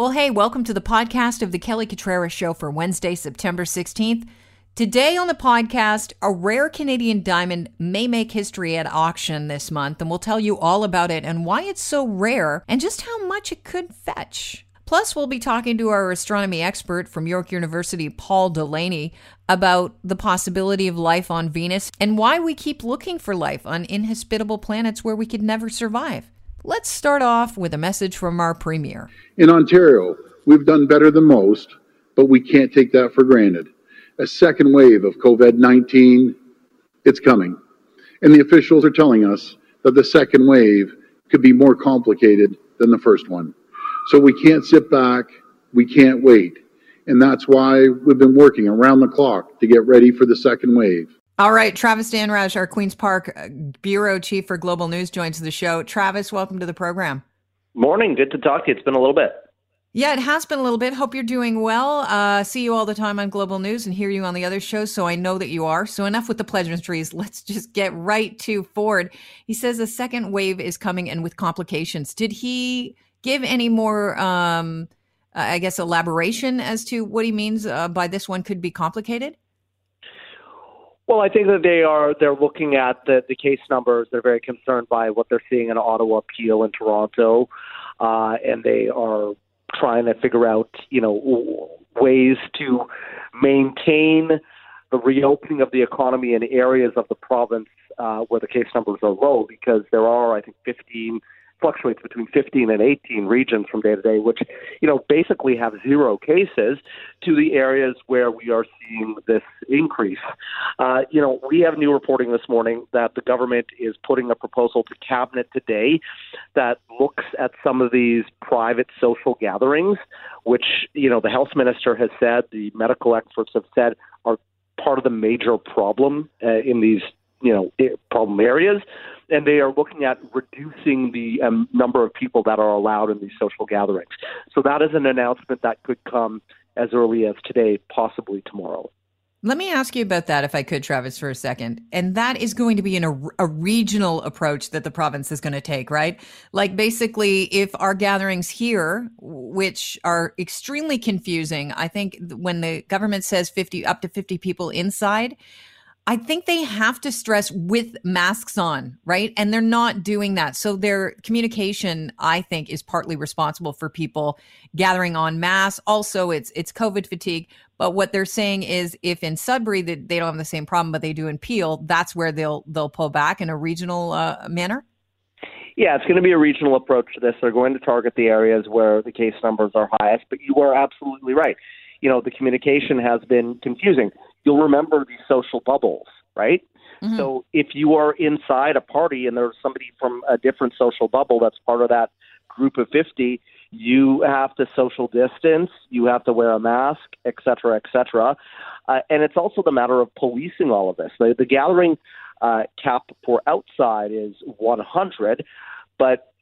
Well, hey, welcome to the podcast of the Kelly Cutrara Show for Wednesday, September 16th. Today on the podcast, a rare Canadian diamond may make history at auction this month, and we'll tell you all about it and why it's so rare and just how much it could fetch. Plus, we'll be talking to our astronomy expert from York University, Paul Delaney, about the possibility of life on Venus and why we keep looking for life on inhospitable planets where we could never survive. Let's start off with a message from our Premier. In Ontario, we've done better than most, but we can't take that for granted. A second wave of COVID 19, it's coming. And the officials are telling us that the second wave could be more complicated than the first one. So we can't sit back, we can't wait. And that's why we've been working around the clock to get ready for the second wave. All right, Travis Dhanraj, our Queen's Park uh, bureau chief for Global News, joins the show. Travis, welcome to the program. Morning. Good to talk to you. It's been a little bit. Yeah, it has been a little bit. Hope you're doing well. Uh, see you all the time on Global News and hear you on the other shows, so I know that you are. So enough with the pleasantries. Let's just get right to Ford. He says a second wave is coming and with complications. Did he give any more, um, I guess, elaboration as to what he means uh, by this one could be complicated? Well, I think that they are they're looking at the, the case numbers. They're very concerned by what they're seeing in Ottawa, Peel, and Toronto, uh, and they are trying to figure out you know ways to maintain the reopening of the economy in areas of the province uh, where the case numbers are low, because there are I think 15 fluctuates between 15 and 18 regions from day to day, which, you know, basically have zero cases to the areas where we are seeing this increase. Uh, you know, we have new reporting this morning that the government is putting a proposal to cabinet today that looks at some of these private social gatherings, which, you know, the health minister has said, the medical experts have said are part of the major problem uh, in these, you know, problem areas and they are looking at reducing the um, number of people that are allowed in these social gatherings. So that is an announcement that could come as early as today, possibly tomorrow. Let me ask you about that, if I could, Travis, for a second. And that is going to be in a, a, regional approach that the province is going to take, right? Like basically, if our gatherings here, which are extremely confusing, I think when the government says 50, up to 50 people inside, I think they have to stress with masks on, right? And they're not doing that. So their communication, I think, is partly responsible for people gathering on mass. Also, it's it's COVID fatigue. But what they're saying is, if in Sudbury they, they don't have the same problem, but they do in Peel, that's where they'll they'll pull back in a regional uh, manner. Yeah, it's going to be a regional approach to this. They're going to target the areas where the case numbers are highest. But you are absolutely right. You know, the communication has been confusing you'll remember these social bubbles, right? Mm-hmm. So if you are inside a party and there's somebody from a different social bubble that's part of that group of 50, you have to social distance, you have to wear a mask, et cetera, et cetera. Uh, and it's also the matter of policing all of this. The, the gathering uh, cap for outside is 100, but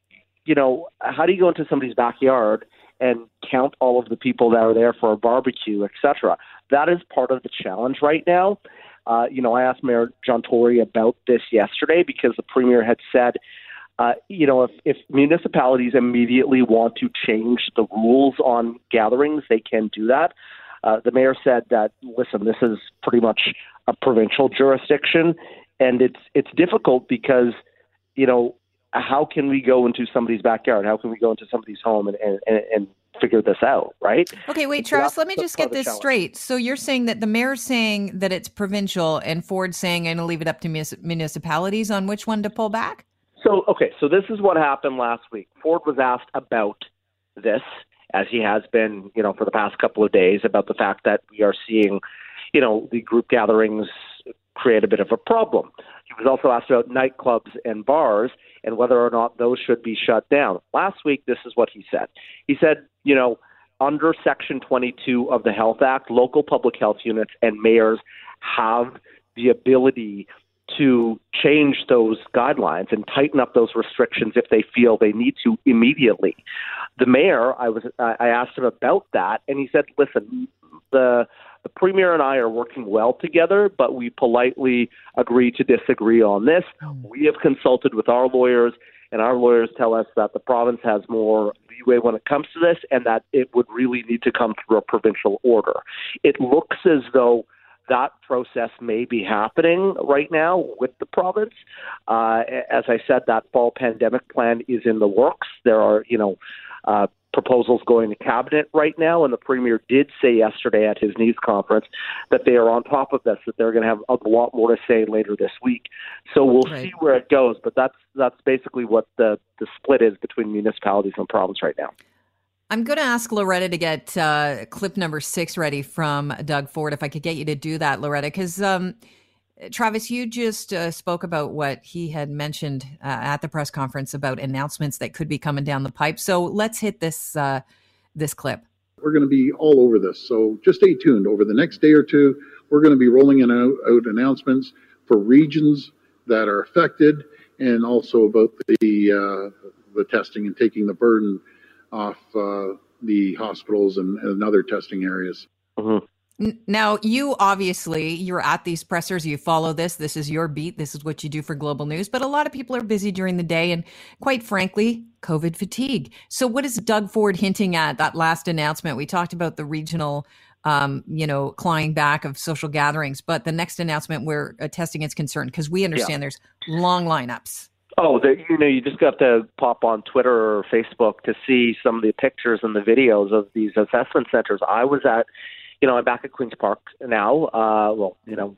you know, how do you go into somebody's backyard and count all of the people that are there for a barbecue, etc. That is part of the challenge right now. Uh, you know, I asked Mayor John Tory about this yesterday because the premier had said, uh, you know, if, if municipalities immediately want to change the rules on gatherings, they can do that. Uh, the mayor said that, listen, this is pretty much a provincial jurisdiction, and it's it's difficult because, you know, how can we go into somebody's backyard? How can we go into somebody's home and and, and figure this out, right? Okay, wait, Travis, let me just get this straight. So you're saying that the mayor's saying that it's provincial and Ford's saying and leave it up to municipalities on which one to pull back? So, okay, so this is what happened last week. Ford was asked about this, as he has been, you know, for the past couple of days, about the fact that we are seeing, you know, the group gatherings create a bit of a problem. He was also asked about nightclubs and bars and whether or not those should be shut down. Last week, this is what he said. He said, you know, under Section 22 of the Health Act, local public health units and mayors have the ability to change those guidelines and tighten up those restrictions if they feel they need to immediately. The mayor, I was I asked him about that and he said, "Listen, the the premier and I are working well together, but we politely agree to disagree on this. Hmm. We have consulted with our lawyers, and our lawyers tell us that the province has more leeway when it comes to this, and that it would really need to come through a provincial order. It looks as though that process may be happening right now with the province. Uh, as I said, that fall pandemic plan is in the works. There are, you know, uh, proposals going to cabinet right now, and the premier did say yesterday at his news conference that they are on top of this, that they're going to have a lot more to say later this week. So we'll right. see where it goes, but that's that's basically what the the split is between municipalities and province right now. I'm going to ask Loretta to get uh, clip number six ready from Doug Ford. If I could get you to do that, Loretta, because um, Travis, you just uh, spoke about what he had mentioned uh, at the press conference about announcements that could be coming down the pipe. So let's hit this uh, this clip. We're going to be all over this, so just stay tuned. Over the next day or two, we're going to be rolling out, out announcements for regions that are affected, and also about the uh, the testing and taking the burden off uh, the hospitals and, and, other testing areas. Mm-hmm. Now, you obviously you're at these pressers. You follow this. This is your beat. This is what you do for Global News. But a lot of people are busy during the day, and quite frankly, COVID fatigue. So, what is Doug Ford hinting at that last announcement? We talked about the regional, um, you know, clawing back of social gatherings, but the next announcement where uh, testing is concerned, because we understand yeah. there's long lineups. Oh, you know, you just got to pop on Twitter or Facebook to see some of the pictures and the videos of these assessment centers. I was at, you know, I'm back at Queens Park now. Uh, well, you know,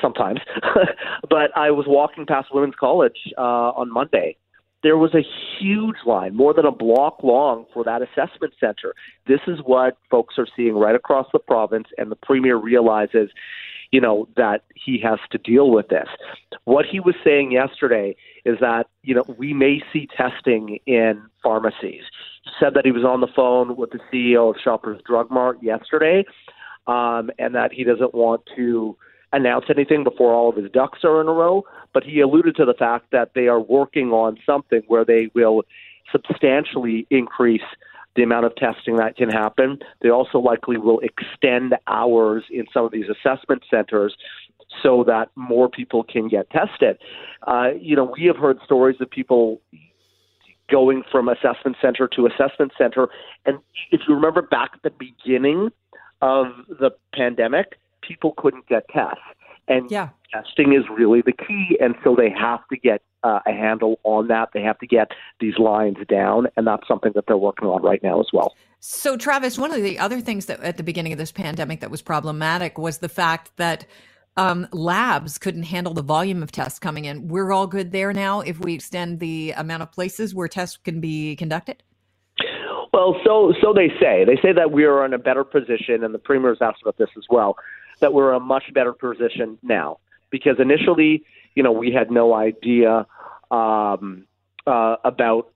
sometimes, but I was walking past Women's College uh, on Monday. There was a huge line, more than a block long, for that assessment center. This is what folks are seeing right across the province, and the premier realizes you know, that he has to deal with this. What he was saying yesterday is that, you know, we may see testing in pharmacies. He said that he was on the phone with the CEO of Shoppers Drug Mart yesterday, um, and that he doesn't want to announce anything before all of his ducks are in a row. But he alluded to the fact that they are working on something where they will substantially increase the amount of testing that can happen. They also likely will extend hours in some of these assessment centers so that more people can get tested. Uh, you know, we have heard stories of people going from assessment center to assessment center. And if you remember back at the beginning of the pandemic, people couldn't get tests. And yeah. testing is really the key. And so they have to get uh, a handle on that. They have to get these lines down, and that's something that they're working on right now as well. So, Travis, one of the other things that at the beginning of this pandemic that was problematic was the fact that um, labs couldn't handle the volume of tests coming in. We're all good there now if we extend the amount of places where tests can be conducted. Well, so so they say. They say that we are in a better position, and the premier has asked about this as well. That we're in a much better position now because initially you know, we had no idea um, uh, about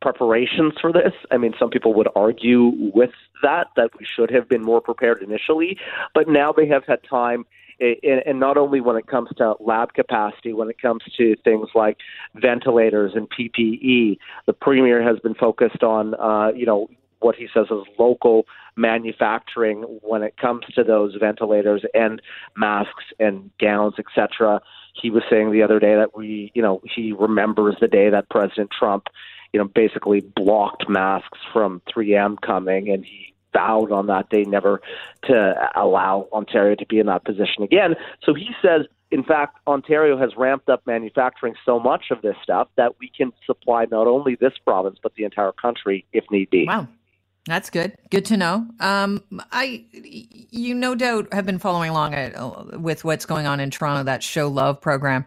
preparations for this. I mean, some people would argue with that that we should have been more prepared initially, but now they have had time. And not only when it comes to lab capacity, when it comes to things like ventilators and PPE, the premier has been focused on, uh, you know, what he says is local manufacturing when it comes to those ventilators and masks and gowns, etc he was saying the other day that we, you know, he remembers the day that President Trump, you know, basically blocked masks from 3M coming, and he vowed on that day never to allow Ontario to be in that position again. So he says, in fact, Ontario has ramped up manufacturing so much of this stuff that we can supply not only this province but the entire country if need be. Wow. That's good. Good to know. Um, I, you no doubt have been following along uh, with what's going on in Toronto. That show love program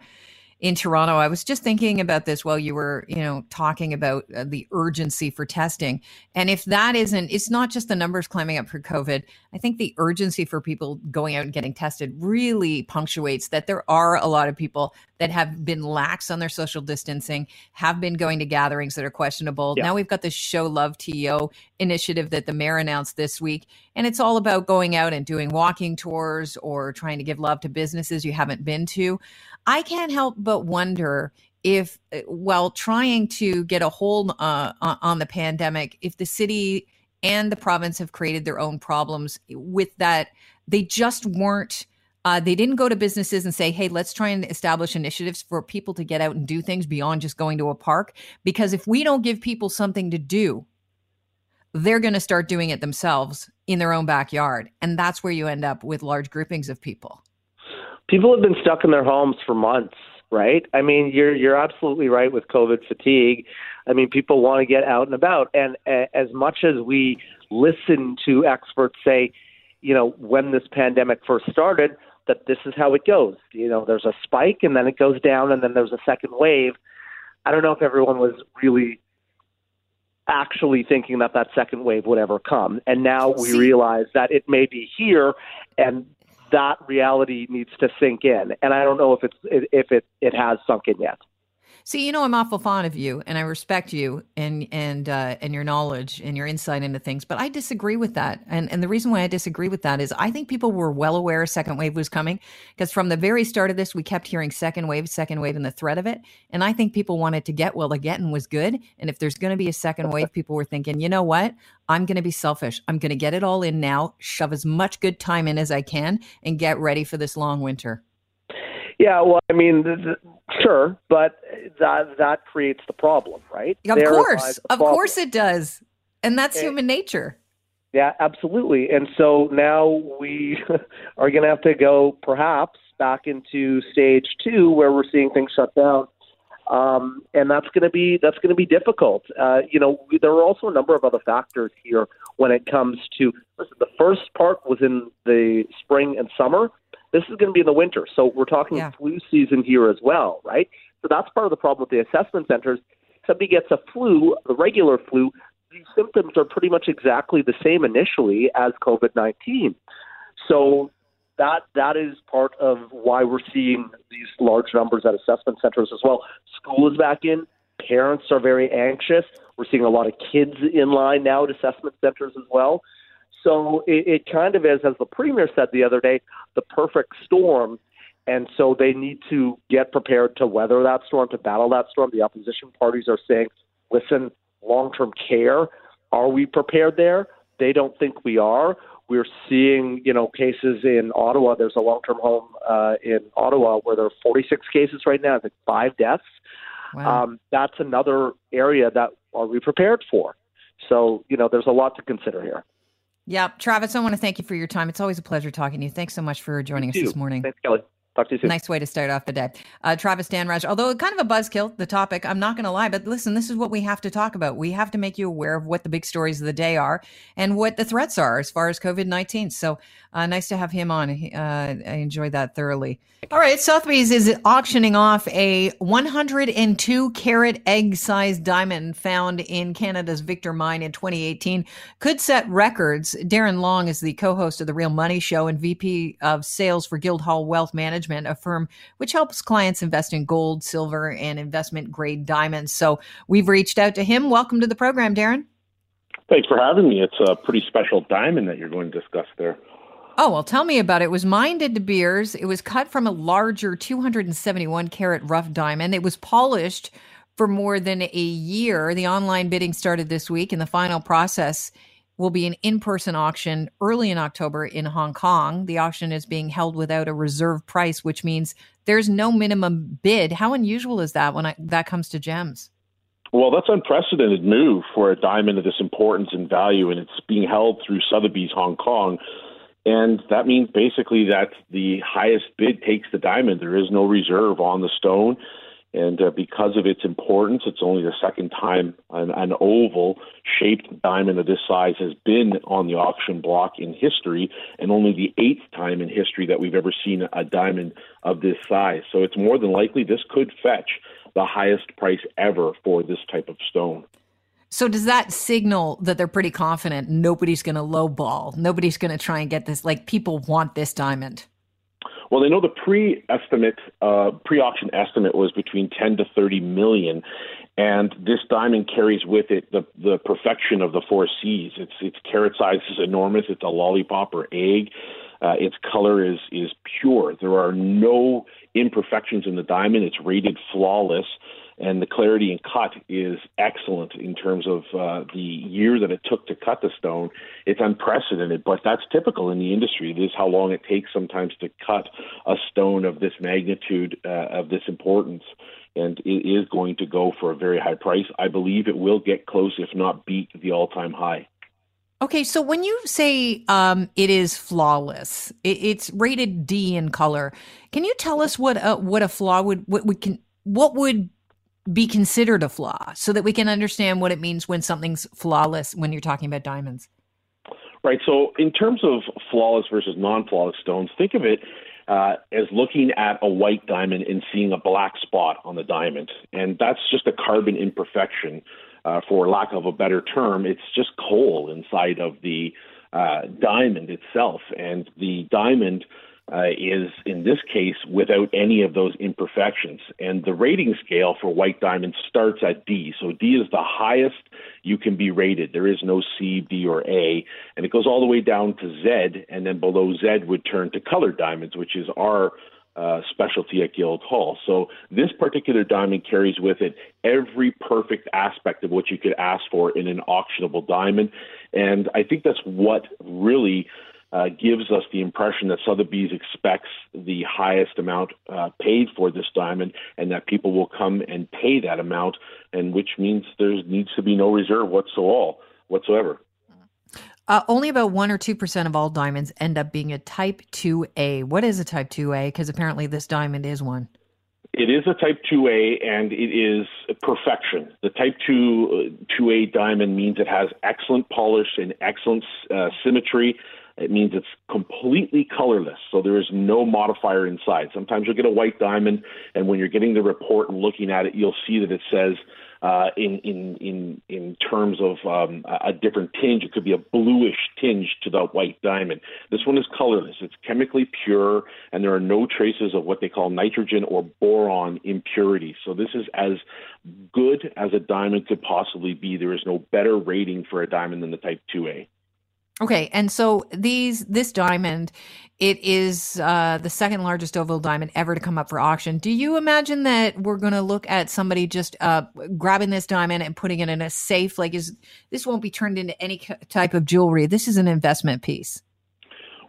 in Toronto. I was just thinking about this while you were, you know, talking about uh, the urgency for testing. And if that isn't, it's not just the numbers climbing up for COVID. I think the urgency for people going out and getting tested really punctuates that there are a lot of people that have been lax on their social distancing, have been going to gatherings that are questionable. Yeah. Now we've got the Show Love TO initiative that the mayor announced this week. And it's all about going out and doing walking tours or trying to give love to businesses you haven't been to. I can't help but wonder if, uh, while trying to get a hold uh, on the pandemic, if the city and the province have created their own problems with that, they just weren't. Uh, they didn't go to businesses and say, hey, let's try and establish initiatives for people to get out and do things beyond just going to a park. Because if we don't give people something to do, they're going to start doing it themselves in their own backyard. And that's where you end up with large groupings of people. People have been stuck in their homes for months, right? I mean, you're you're absolutely right with COVID fatigue. I mean, people want to get out and about, and as much as we listen to experts say, you know, when this pandemic first started, that this is how it goes. You know, there's a spike and then it goes down and then there's a second wave. I don't know if everyone was really actually thinking that that second wave would ever come. And now we realize that it may be here and that reality needs to sink in. And I don't know if it's if it it has sunk in yet. See, you know, I'm awful fond of you, and I respect you and and uh, and your knowledge and your insight into things. But I disagree with that, and and the reason why I disagree with that is I think people were well aware a second wave was coming because from the very start of this, we kept hearing second wave, second wave, and the threat of it. And I think people wanted to get well. The getting was good, and if there's going to be a second wave, people were thinking, you know what? I'm going to be selfish. I'm going to get it all in now, shove as much good time in as I can, and get ready for this long winter. Yeah, well, I mean, sure, but that that creates the problem, right? Of there course, of course it does, and that's and, human nature. Yeah, absolutely. And so now we are going to have to go, perhaps, back into stage two, where we're seeing things shut down, um, and that's going to be that's going to be difficult. Uh, you know, there are also a number of other factors here when it comes to listen, the first part was in the spring and summer this is going to be in the winter. So we're talking yeah. flu season here as well, right? So that's part of the problem with the assessment centers. Somebody gets a flu, the regular flu, these symptoms are pretty much exactly the same initially as COVID 19. So that that is part of why we're seeing these large numbers at assessment centers as well. School is back in. Parents are very anxious. We're seeing a lot of kids in line now at assessment centers as well. So it, it kind of is, as the premier said the other day, the perfect storm. And so they need to get prepared to weather that storm, to battle that storm. The opposition parties are saying, listen, long term care, are we prepared there? They don't think we are. We're seeing, you know, cases in Ottawa. There's a long-term home uh, in Ottawa where there are 46 cases right now. I think five deaths. Wow. Um, that's another area that are we prepared for? So, you know, there's a lot to consider here. Yeah, Travis, I want to thank you for your time. It's always a pleasure talking to you. Thanks so much for joining us this morning. Thanks, Kelly. Talk to you soon. Nice way to start off the day. Uh, Travis Dhanraj, although kind of a buzzkill, the topic, I'm not going to lie, but listen, this is what we have to talk about. We have to make you aware of what the big stories of the day are and what the threats are as far as COVID 19. So uh, nice to have him on. Uh, I enjoyed that thoroughly. All right, Sotheby's is auctioning off a 102 carat egg sized diamond found in Canada's Victor Mine in 2018. Could set records. Darren Long is the co host of The Real Money Show and VP of Sales for Guildhall Wealth Management, a firm which helps clients invest in gold, silver, and investment grade diamonds. So we've reached out to him. Welcome to the program, Darren. Thanks for having me. It's a pretty special diamond that you're going to discuss there. Oh, well, tell me about it. It was mined into De Beers. It was cut from a larger 271 carat rough diamond. It was polished for more than a year. The online bidding started this week, and the final process will be an in person auction early in October in Hong Kong. The auction is being held without a reserve price, which means there's no minimum bid. How unusual is that when I, that comes to gems? Well, that's unprecedented move for a diamond of this importance and value, and it's being held through Sotheby's Hong Kong. And that means basically that the highest bid takes the diamond. There is no reserve on the stone. And uh, because of its importance, it's only the second time an, an oval shaped diamond of this size has been on the auction block in history, and only the eighth time in history that we've ever seen a diamond of this size. So it's more than likely this could fetch the highest price ever for this type of stone. So does that signal that they're pretty confident nobody's going to lowball? Nobody's going to try and get this like people want this diamond. Well, they know the pre-estimate, uh, pre-auction estimate was between 10 to 30 million, and this diamond carries with it the the perfection of the four C's. Its its carat size is enormous. It's a lollipop or egg. Uh, its color is is pure. There are no imperfections in the diamond. It's rated flawless and the clarity and cut is excellent in terms of uh, the year that it took to cut the stone. It's unprecedented, but that's typical in the industry. It is how long it takes sometimes to cut a stone of this magnitude, uh, of this importance, and it is going to go for a very high price. I believe it will get close, if not beat the all-time high. Okay, so when you say um, it is flawless, it, it's rated D in color. Can you tell us what a, what a flaw would what we can what would be considered a flaw, so that we can understand what it means when something's flawless when you're talking about diamonds? Right. So, in terms of flawless versus non-flawless stones, think of it uh, as looking at a white diamond and seeing a black spot on the diamond, and that's just a carbon imperfection uh, for lack of a better term, it's just coal inside of the uh, diamond itself. And the diamond uh, is, in this case, without any of those imperfections. And the rating scale for white diamonds starts at D. So D is the highest you can be rated. There is no C, B, or A. And it goes all the way down to Z. And then below Z would turn to colored diamonds, which is our uh, specialty at Guildhall. So this particular diamond carries with it every perfect aspect of what you could ask for in an auctionable diamond, and I think that's what really. Uh, gives us the impression that Sotheby's expects the highest amount uh, paid for this diamond, and that people will come and pay that amount, and which means there needs to be no reserve whatsoever. Whatsoever. Uh, only about 1 or 2% of all diamonds end up being a type 2A. What is a type 2A? Because apparently this diamond is one. It is a type 2A and it is perfection. The type 2, 2A diamond means it has excellent polish and excellent uh, symmetry. It means it's completely colorless, so there is no modifier inside. Sometimes you'll get a white diamond, and when you're getting the report and looking at it, you'll see that it says uh, in in in in terms of um, a different tinge. It could be a bluish tinge to the white diamond. This one is colorless. It's chemically pure, and there are no traces of what they call nitrogen or boron impurities. So this is as good as a diamond could possibly be. There is no better rating for a diamond than the Type 2A. Okay, and so these this diamond, it is uh, the second largest oval diamond ever to come up for auction. Do you imagine that we're going to look at somebody just uh, grabbing this diamond and putting it in a safe? Like, is this won't be turned into any type of jewelry? This is an investment piece.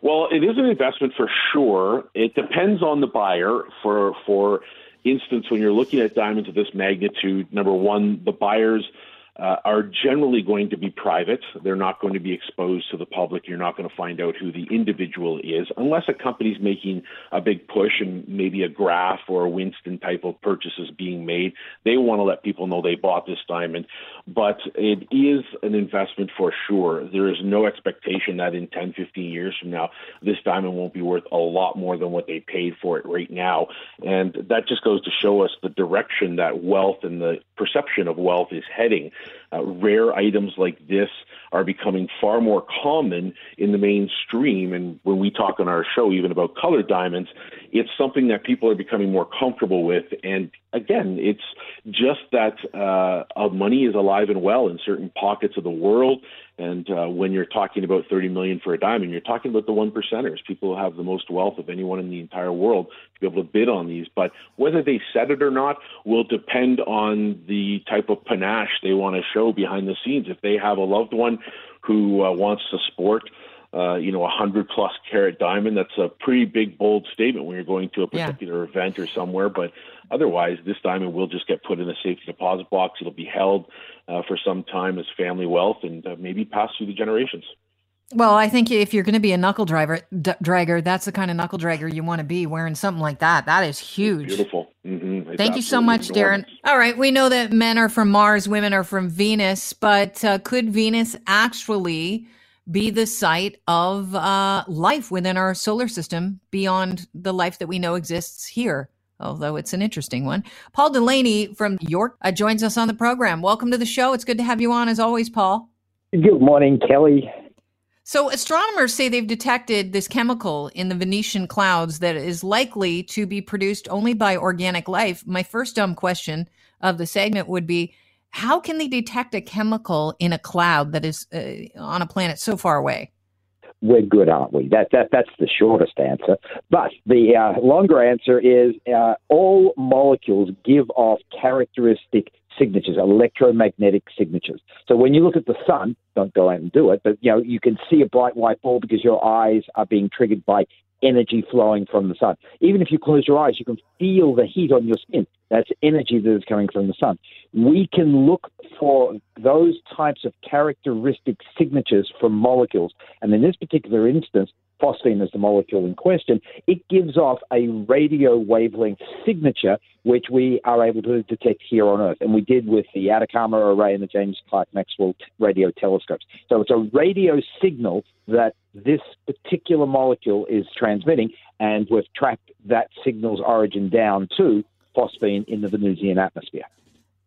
Well, it is an investment for sure. It depends on the buyer. For for instance, when you're looking at diamonds of this magnitude, number one, the buyers uh, are generally going to be private. They're not going to be exposed to the public. You're not going to find out who the individual is unless a company's making a big push and maybe a Graff or a Winston type of purchases being made. They want to let people know they bought this diamond. But it is an investment for sure. There is no expectation that in 10, 15 years from now, this diamond won't be worth a lot more than what they paid for it right now. And that just goes to show us the direction that wealth and the perception of wealth is heading. Uh, rare items like this are becoming far more common in the mainstream. And when we talk on our show, even about colored diamonds, it's something that people are becoming more comfortable with. And again, it's just that uh, money is alive and well in certain pockets of the world. And uh, when you're talking about 30 million for a diamond, you're talking about the one percenters, people who have the most wealth of anyone in the entire world to be able to bid on these. But whether they set it or not will depend on the type of panache they want to show behind the scenes. If they have a loved one who uh, wants to sport uh, you know, a hundred plus carat diamond. That's a pretty big, bold statement when you're going to a particular yeah. event or somewhere. But otherwise, this diamond will just get put in a safety deposit box. It'll be held uh, for some time as family wealth and uh, maybe pass through the generations. Well, I think if you're going to be a knuckle driver, d- dragger, that's the kind of knuckle dragger you want to be wearing something like that. That is huge. beautiful. Mm-hmm. Thank you so much, enormous. Darren. All right. We know that men are from Mars, women are from Venus, but uh, could Venus actually be the site of uh, life within our solar system beyond the life that we know exists here. Although it's an interesting one. Paul Delaney from York uh, joins us on the program. Welcome to the show. It's good to have you on as always, Paul. Good morning, Kelly. So, astronomers say they've detected this chemical in the Venetian clouds that is likely to be produced only by organic life. My first dumb question of the segment would be how can they detect a chemical in a cloud that is uh, on a planet so far away? We're good, aren't we? That, that that's the shortest answer. But the uh, longer answer is uh, all molecules give off characteristic signatures, electromagnetic signatures. So when you look at the sun, don't go out and do it, but you know you can see a bright white ball because your eyes are being triggered by energy flowing from the sun. Even if you close your eyes, you can feel the heat on your skin. That's energy that is coming from the sun. We can look for those types of characteristic signatures from molecules. And in this particular instance, phosphine is the molecule in question, it gives off a radio wavelength signature, which we are able to detect here on Earth. And we did with the Atacama Array and the James Clerk Maxwell radio telescopes. So it's a radio signal that this particular molecule is transmitting, and we've tracked that signal's origin down to phosphine in the Venusian atmosphere.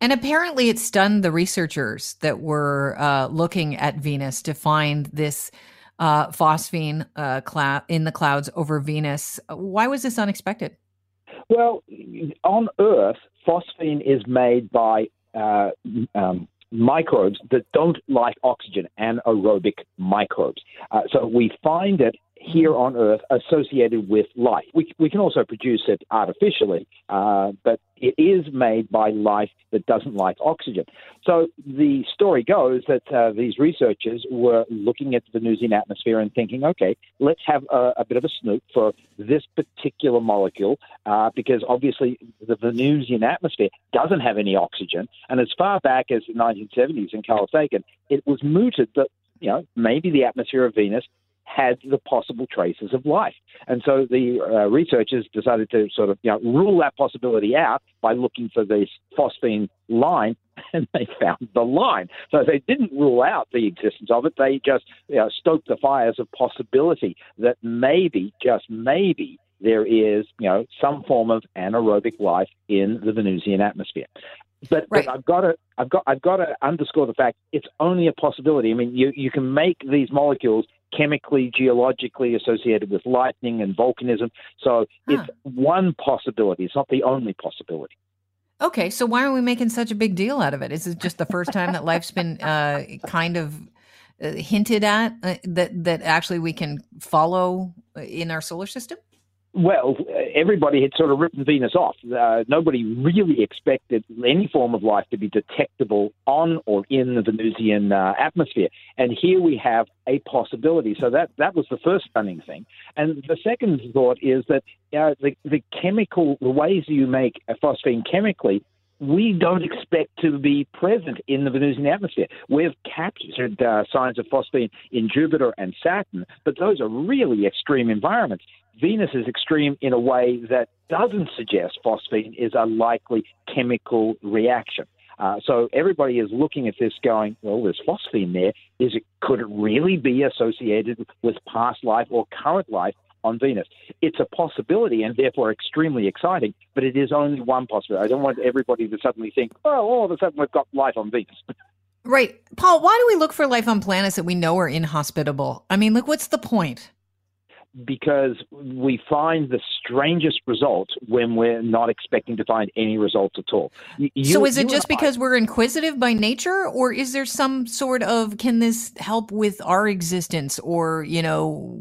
And apparently, it stunned the researchers that were uh, looking at Venus to find this uh, phosphine uh, cloud in the clouds over Venus. Why was this unexpected? Well, on Earth, phosphine is made by uh, um, microbes that don't like oxygen, anaerobic microbes. Uh, so we find it here on Earth associated with life. We, we can also produce it artificially, uh, but it is made by life that doesn't like oxygen. So the story goes that uh, these researchers were looking at the Venusian atmosphere and thinking, okay, let's have a, a bit of a snoop for this particular molecule, uh, because obviously the Venusian atmosphere doesn't have any oxygen. And as far back as the 1970s in Carl Sagan, it was mooted that you know, maybe the atmosphere of Venus had the possible traces of life. And so the uh, researchers decided to sort of you know, rule that possibility out by looking for this phosphine line, and they found the line. So they didn't rule out the existence of it. They just you know, stoked the fires of possibility that maybe, just maybe, there is, you know, some form of anaerobic life in the Venusian atmosphere. But, right. but I've got to I've got I've got to underscore the fact it's only a possibility. I mean, you you can make these molecules chemically, geologically associated with lightning and volcanism. So huh. it's one possibility. It's not the only possibility. Okay, so why are we making such a big deal out of it? Is it just the first time that life's been uh, kind of uh, hinted at uh, that that actually we can follow in our solar system? Well, everybody had sort of written Venus off. Uh, nobody really expected any form of life to be detectable on or in the Venusian uh, atmosphere. And here we have a possibility. So that, that was the first stunning thing. And the second thought is that uh, the, the chemical, the ways you make a phosphine chemically we don't expect to be present in the Venusian atmosphere. We've captured uh, signs of phosphine in Jupiter and Saturn, but those are really extreme environments. Venus is extreme in a way that doesn't suggest phosphine is a likely chemical reaction. Uh, so everybody is looking at this going, well, there's phosphine there. Is it could it really be associated with past life or current life on Venus? It's a possibility and therefore extremely exciting, but it is only one possibility. I don't want everybody to suddenly think, oh, all of a sudden we've got life on Venus. Right. Paul, why do we look for life on planets that we know are inhospitable? I mean, look, what's the point? Because we find the strangest results when we're not expecting to find any results at all. You, so is it just because I, we're inquisitive by nature or is there some sort of can this help with our existence or, you know,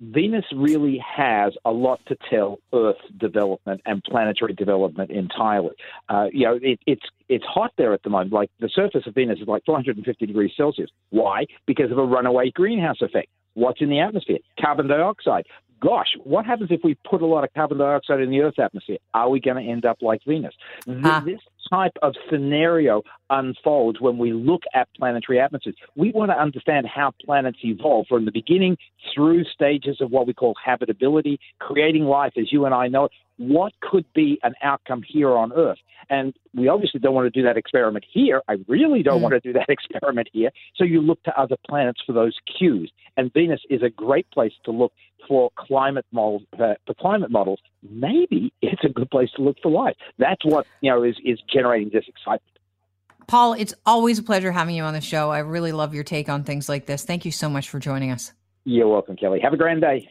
Venus really has a lot to tell Earth development and planetary development entirely. Uh, you know, it, it's it's hot there at the moment. Like the surface of Venus is like 450 degrees Celsius. Why? Because of a runaway greenhouse effect. What's in the atmosphere? Carbon dioxide. Gosh, what happens if we put a lot of carbon dioxide in the Earth's atmosphere? Are we going to end up like Venus? Ah. This type of scenario unfolds when we look at planetary atmospheres. We want to understand how planets evolve from the beginning through stages of what we call habitability, creating life as you and I know it. What could be an outcome here on Earth? And we obviously don't want to do that experiment here. I really don't mm. want to do that experiment here. So you look to other planets for those cues. And Venus is a great place to look for climate models. Uh, for climate models, maybe it's a good place to look for life. That's what you know is is generating this excitement. Paul, it's always a pleasure having you on the show. I really love your take on things like this. Thank you so much for joining us. You're welcome, Kelly. Have a grand day.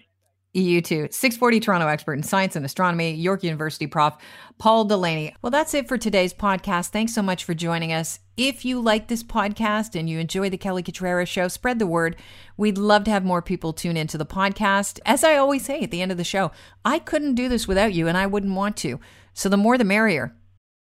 You too. 640 Toronto expert in science and astronomy, York University prof, Paul Delaney. Well, that's it for today's podcast. Thanks so much for joining us. If you like this podcast and you enjoy the Kelly Cutrara show, spread the word. We'd love to have more people tune into the podcast. As I always say at the end of the show, I couldn't do this without you and I wouldn't want to. So the more the merrier.